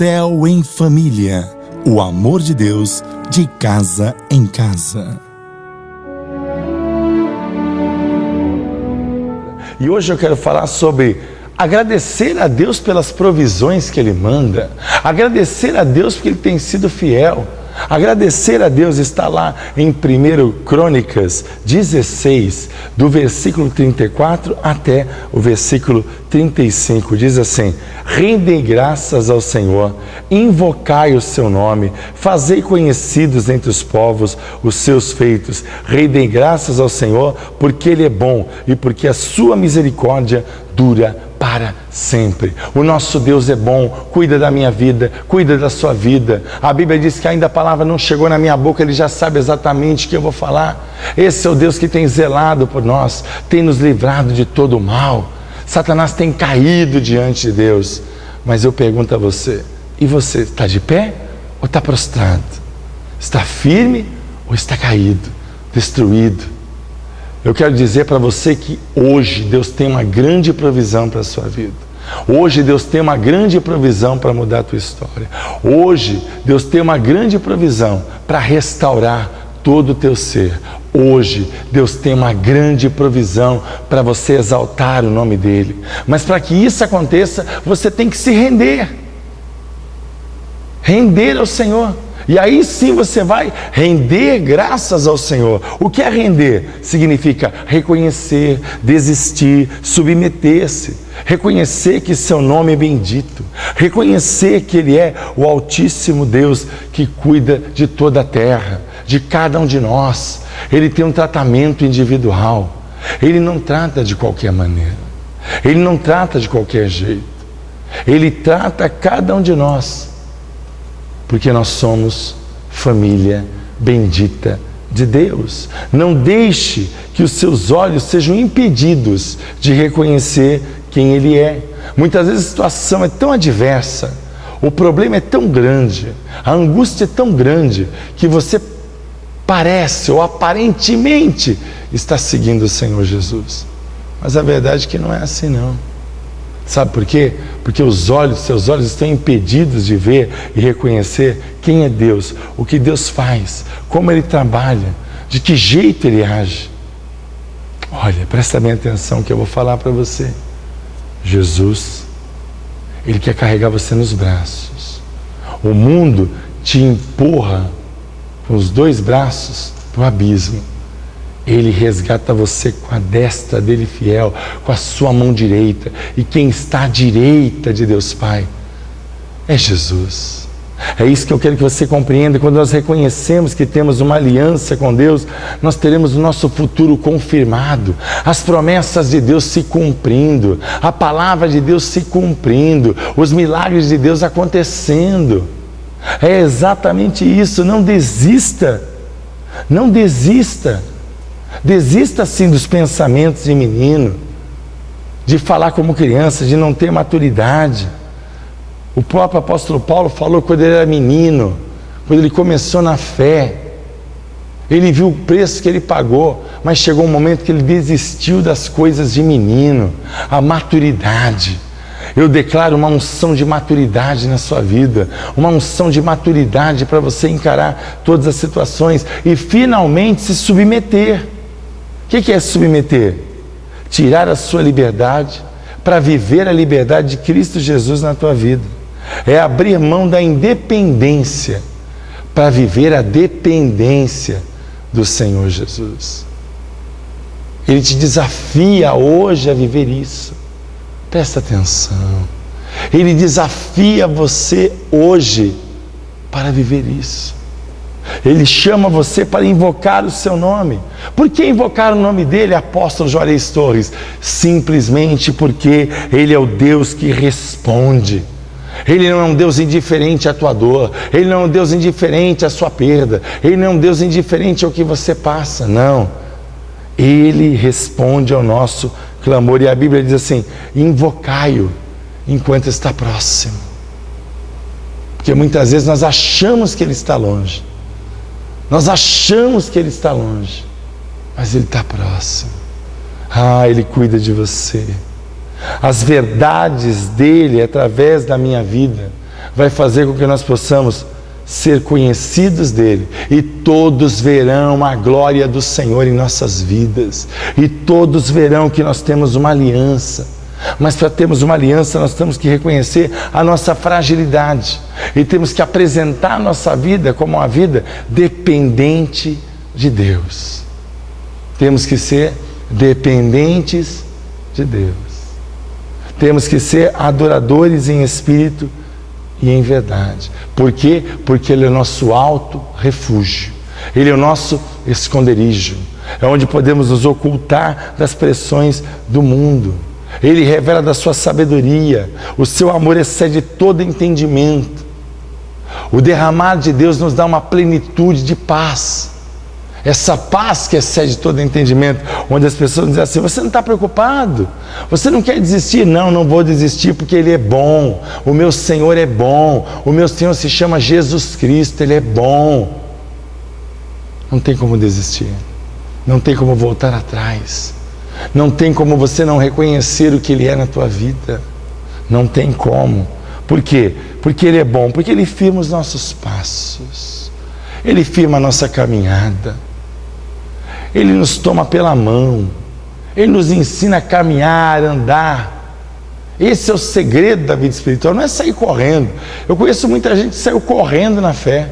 Céu em Família. O amor de Deus de casa em casa. E hoje eu quero falar sobre agradecer a Deus pelas provisões que Ele manda, agradecer a Deus porque Ele tem sido fiel. Agradecer a Deus está lá em 1 Crônicas 16, do versículo 34 até o versículo 35. Diz assim: Rendei graças ao Senhor, invocai o seu nome, fazei conhecidos entre os povos os seus feitos. Rendei graças ao Senhor, porque Ele é bom e porque a sua misericórdia dura para sempre. O nosso Deus é bom, cuida da minha vida, cuida da sua vida. A Bíblia diz que ainda a palavra não chegou na minha boca, ele já sabe exatamente o que eu vou falar. Esse é o Deus que tem zelado por nós, tem nos livrado de todo o mal. Satanás tem caído diante de Deus. Mas eu pergunto a você: e você está de pé ou está prostrado? Está firme ou está caído, destruído? Eu quero dizer para você que hoje Deus tem uma grande provisão para a sua vida. Hoje Deus tem uma grande provisão para mudar a tua história. Hoje Deus tem uma grande provisão para restaurar todo o teu ser. Hoje Deus tem uma grande provisão para você exaltar o nome dele. Mas para que isso aconteça, você tem que se render. Render ao Senhor. E aí sim você vai render graças ao Senhor. O que é render? Significa reconhecer, desistir, submeter-se, reconhecer que seu nome é bendito, reconhecer que Ele é o Altíssimo Deus que cuida de toda a terra, de cada um de nós. Ele tem um tratamento individual. Ele não trata de qualquer maneira. Ele não trata de qualquer jeito. Ele trata cada um de nós porque nós somos família bendita de Deus. Não deixe que os seus olhos sejam impedidos de reconhecer quem Ele é. Muitas vezes a situação é tão adversa, o problema é tão grande, a angústia é tão grande, que você parece ou aparentemente está seguindo o Senhor Jesus. Mas a verdade é que não é assim não. Sabe por quê? Porque os olhos, seus olhos estão impedidos de ver e reconhecer quem é Deus, o que Deus faz, como Ele trabalha, de que jeito Ele age. Olha, presta bem atenção que eu vou falar para você. Jesus, Ele quer carregar você nos braços. O mundo te empurra com os dois braços para o abismo. Ele resgata você com a destra dele fiel, com a sua mão direita. E quem está à direita de Deus Pai é Jesus. É isso que eu quero que você compreenda. Quando nós reconhecemos que temos uma aliança com Deus, nós teremos o nosso futuro confirmado, as promessas de Deus se cumprindo, a palavra de Deus se cumprindo, os milagres de Deus acontecendo. É exatamente isso. Não desista. Não desista. Desista sim dos pensamentos de menino, de falar como criança, de não ter maturidade. O próprio apóstolo Paulo falou quando ele era menino, quando ele começou na fé. Ele viu o preço que ele pagou, mas chegou um momento que ele desistiu das coisas de menino, a maturidade. Eu declaro uma unção de maturidade na sua vida, uma unção de maturidade para você encarar todas as situações e finalmente se submeter que, que é submeter? Tirar a sua liberdade para viver a liberdade de Cristo Jesus na tua vida. É abrir mão da independência para viver a dependência do Senhor Jesus. Ele te desafia hoje a viver isso. Presta atenção. Ele desafia você hoje para viver isso. Ele chama você para invocar o seu nome. Por que invocar o nome dele, apóstolo Juarez Torres? Simplesmente porque ele é o Deus que responde. Ele não é um Deus indiferente à tua dor, Ele não é um Deus indiferente à sua perda, Ele não é um Deus indiferente ao que você passa, não. Ele responde ao nosso clamor, e a Bíblia diz assim: invocai-o enquanto está próximo. Porque muitas vezes nós achamos que Ele está longe, nós achamos que Ele está longe, mas Ele está próximo. Ah, Ele cuida de você. As verdades dele através da minha vida vai fazer com que nós possamos ser conhecidos dele, e todos verão a glória do Senhor em nossas vidas, e todos verão que nós temos uma aliança. Mas para termos uma aliança, nós temos que reconhecer a nossa fragilidade e temos que apresentar a nossa vida como uma vida dependente de Deus. Temos que ser dependentes de Deus. Temos que ser adoradores em espírito e em verdade. Por quê? Porque Ele é o nosso alto refúgio. Ele é o nosso esconderijo. É onde podemos nos ocultar das pressões do mundo. Ele revela da sua sabedoria. O seu amor excede todo entendimento. O derramar de Deus nos dá uma plenitude de paz. Essa paz que excede todo entendimento, onde as pessoas dizem assim: você não está preocupado, você não quer desistir? Não, não vou desistir porque Ele é bom, o meu Senhor é bom, o meu Senhor se chama Jesus Cristo, Ele é bom. Não tem como desistir, não tem como voltar atrás, não tem como você não reconhecer o que Ele é na tua vida, não tem como. Por quê? Porque Ele é bom, porque Ele firma os nossos passos, Ele firma a nossa caminhada. Ele nos toma pela mão, Ele nos ensina a caminhar, a andar. Esse é o segredo da vida espiritual, não é sair correndo. Eu conheço muita gente que saiu correndo na fé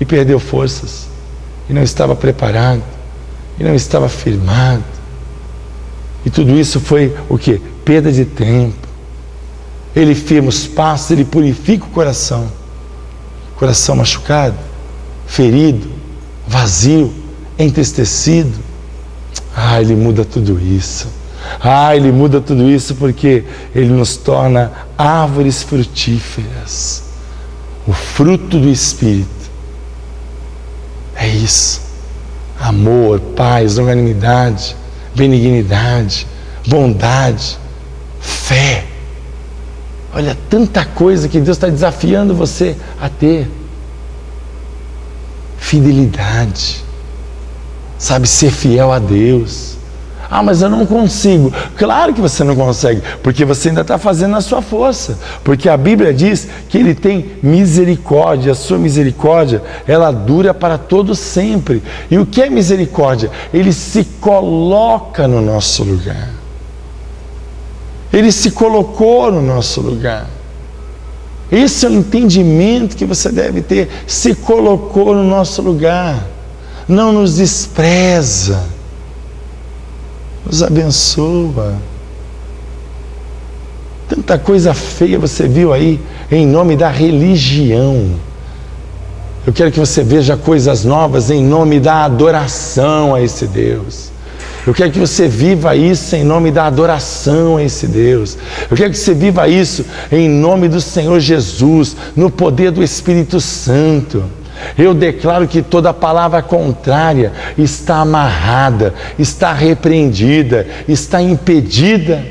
e perdeu forças, e não estava preparado, e não estava firmado. E tudo isso foi o que? Perda de tempo. Ele firma os passos, ele purifica o coração. Coração machucado, ferido, vazio, entristecido. Ah, Ele muda tudo isso. Ah, Ele muda tudo isso porque Ele nos torna árvores frutíferas. O fruto do Espírito. É isso. Amor, paz, longanimidade, benignidade, bondade, fé. Olha, tanta coisa que Deus está desafiando você a ter. Fidelidade sabe, ser fiel a Deus. Ah, mas eu não consigo. Claro que você não consegue, porque você ainda está fazendo a sua força. Porque a Bíblia diz que Ele tem misericórdia, a sua misericórdia, ela dura para todo sempre. E o que é misericórdia? Ele se coloca no nosso lugar. Ele se colocou no nosso lugar. Esse é o entendimento que você deve ter. Se colocou no nosso lugar não nos despreza, nos abençoa. Tanta coisa feia você viu aí em nome da religião. Eu quero que você veja coisas novas em nome da adoração a esse Deus. Eu quero que você viva isso em nome da adoração a esse Deus. Eu quero que você viva isso em nome do Senhor Jesus, no poder do Espírito Santo. Eu declaro que toda palavra contrária está amarrada, está repreendida, está impedida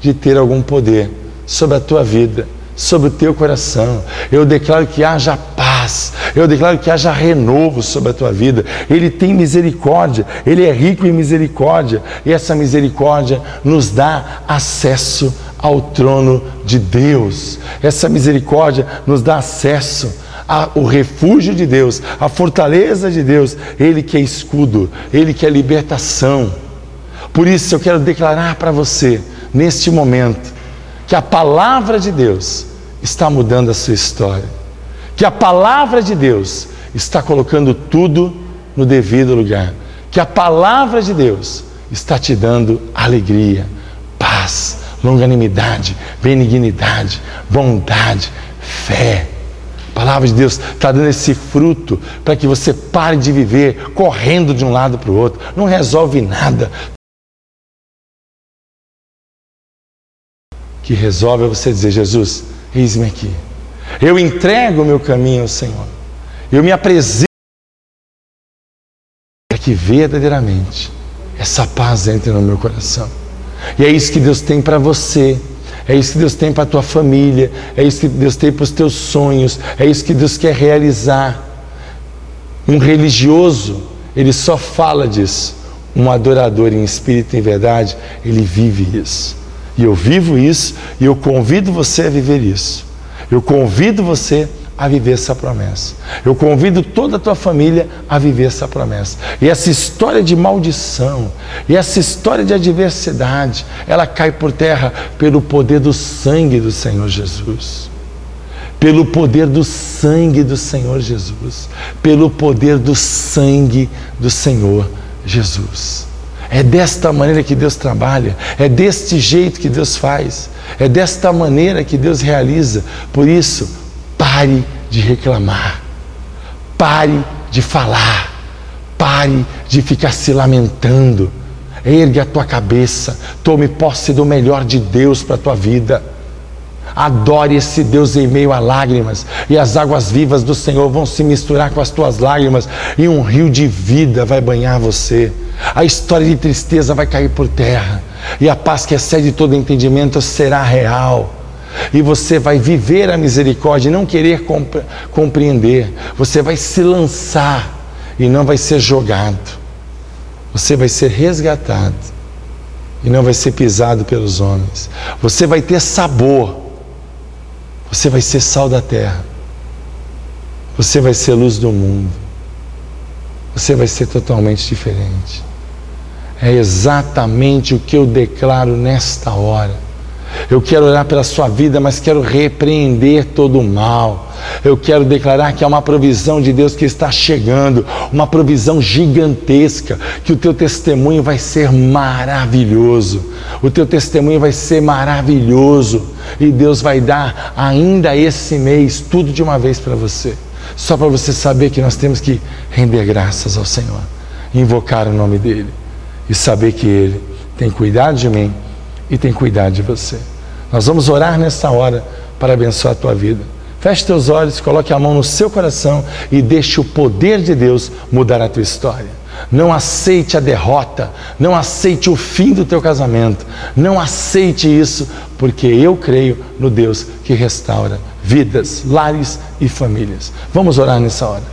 de ter algum poder sobre a tua vida, sobre o teu coração. Eu declaro que haja paz, eu declaro que haja renovo sobre a tua vida. Ele tem misericórdia, ele é rico em misericórdia, e essa misericórdia nos dá acesso ao trono de Deus. Essa misericórdia nos dá acesso a, o refúgio de Deus, a fortaleza de Deus, Ele que é escudo, Ele que é libertação. Por isso eu quero declarar para você, neste momento, que a palavra de Deus está mudando a sua história, que a palavra de Deus está colocando tudo no devido lugar, que a palavra de Deus está te dando alegria, paz, longanimidade, benignidade, bondade, fé palavra de Deus está dando esse fruto para que você pare de viver correndo de um lado para o outro. Não resolve nada. O que resolve é você dizer: Jesus, eis-me aqui. Eu entrego o meu caminho ao Senhor. Eu me apresento para que verdadeiramente essa paz entre no meu coração. E é isso que Deus tem para você é isso que Deus tem para a tua família, é isso que Deus tem para os teus sonhos, é isso que Deus quer realizar. Um religioso, ele só fala disso. Um adorador em espírito e em verdade, ele vive isso. E eu vivo isso e eu convido você a viver isso. Eu convido você a viver essa promessa. Eu convido toda a tua família a viver essa promessa. E essa história de maldição, e essa história de adversidade, ela cai por terra pelo poder do sangue do Senhor Jesus. Pelo poder do sangue do Senhor Jesus. Pelo poder do sangue do Senhor Jesus. É desta maneira que Deus trabalha, é deste jeito que Deus faz, é desta maneira que Deus realiza. Por isso, Pare de reclamar. Pare de falar. Pare de ficar se lamentando. Ergue a tua cabeça. Tome posse do melhor de Deus para a tua vida. Adore esse Deus em meio a lágrimas, e as águas vivas do Senhor vão se misturar com as tuas lágrimas, e um rio de vida vai banhar você. A história de tristeza vai cair por terra, e a paz que excede todo entendimento será real e você vai viver a misericórdia e não querer compre compreender. Você vai se lançar e não vai ser jogado. Você vai ser resgatado e não vai ser pisado pelos homens. Você vai ter sabor. Você vai ser sal da terra. Você vai ser luz do mundo. Você vai ser totalmente diferente. É exatamente o que eu declaro nesta hora eu quero orar pela sua vida, mas quero repreender todo o mal. Eu quero declarar que há uma provisão de Deus que está chegando, uma provisão gigantesca, que o teu testemunho vai ser maravilhoso. O teu testemunho vai ser maravilhoso e Deus vai dar ainda esse mês tudo de uma vez para você. Só para você saber que nós temos que render graças ao Senhor, invocar o nome dele e saber que ele tem cuidado de mim e tem cuidado de você. Nós vamos orar nessa hora para abençoar a tua vida. Feche teus olhos, coloque a mão no seu coração e deixe o poder de Deus mudar a tua história. Não aceite a derrota, não aceite o fim do teu casamento, não aceite isso, porque eu creio no Deus que restaura vidas, lares e famílias. Vamos orar nessa hora.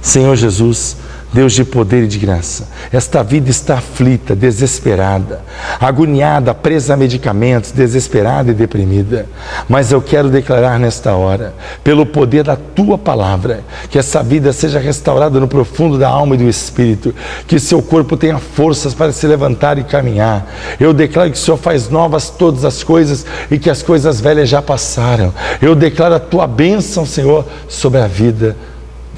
Senhor Jesus, Deus de poder e de graça. Esta vida está aflita, desesperada, agoniada, presa a medicamentos, desesperada e deprimida. Mas eu quero declarar nesta hora, pelo poder da tua palavra, que essa vida seja restaurada no profundo da alma e do espírito, que seu corpo tenha forças para se levantar e caminhar. Eu declaro que o Senhor faz novas todas as coisas e que as coisas velhas já passaram. Eu declaro a tua bênção, Senhor, sobre a vida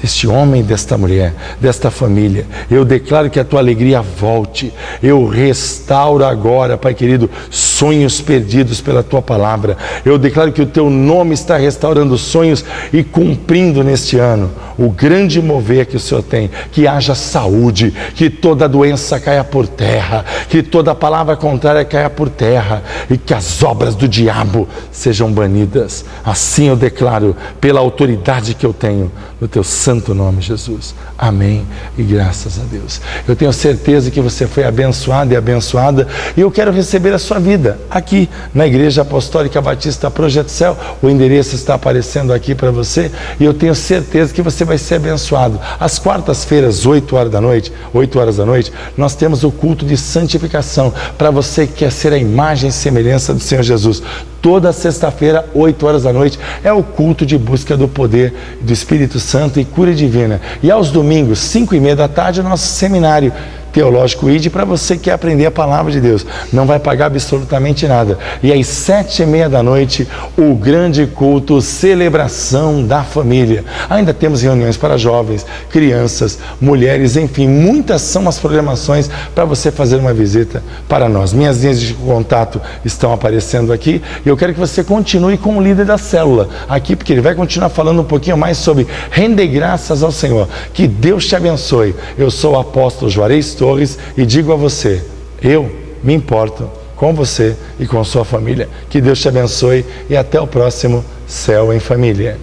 deste homem, desta mulher, desta família. Eu declaro que a tua alegria volte. Eu restauro agora, Pai querido, sonhos perdidos pela tua palavra. Eu declaro que o teu nome está restaurando sonhos e cumprindo neste ano o grande mover que o Senhor tem. Que haja saúde, que toda doença caia por terra, que toda palavra contrária caia por terra e que as obras do diabo sejam banidas. Assim eu declaro, pela autoridade que eu tenho, no teu santo nome, Jesus. Amém e graças a Deus. Eu tenho certeza que você foi abençoado e abençoada e eu quero receber a sua vida aqui na Igreja Apostólica Batista Projeto Céu. O endereço está aparecendo aqui para você e eu tenho certeza que você vai ser abençoado. Às quartas-feiras, 8 horas da noite, 8 horas da noite, nós temos o culto de santificação para você que quer ser a imagem e semelhança do Senhor Jesus. Toda sexta-feira, 8 horas da noite, é o culto de busca do poder do Espírito Santo e cura divina. E aos domingos, 5 e meia da tarde, o nosso seminário Teológico ID para você que quer aprender a palavra de Deus. Não vai pagar absolutamente nada. E às sete e meia da noite, o grande culto, celebração da família. Ainda temos reuniões para jovens, crianças, mulheres, enfim, muitas são as programações para você fazer uma visita para nós. Minhas linhas de contato estão aparecendo aqui e eu quero que você continue com o líder da célula aqui, porque ele vai continuar falando um pouquinho mais sobre render graças ao Senhor. Que Deus te abençoe. Eu sou o apóstolo Juarez Torres e digo a você: eu me importo com você e com sua família. Que Deus te abençoe e até o próximo Céu em Família.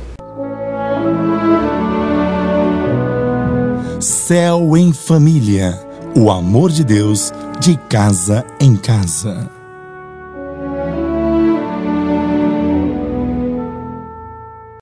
Céu em Família. O amor de Deus de casa em casa.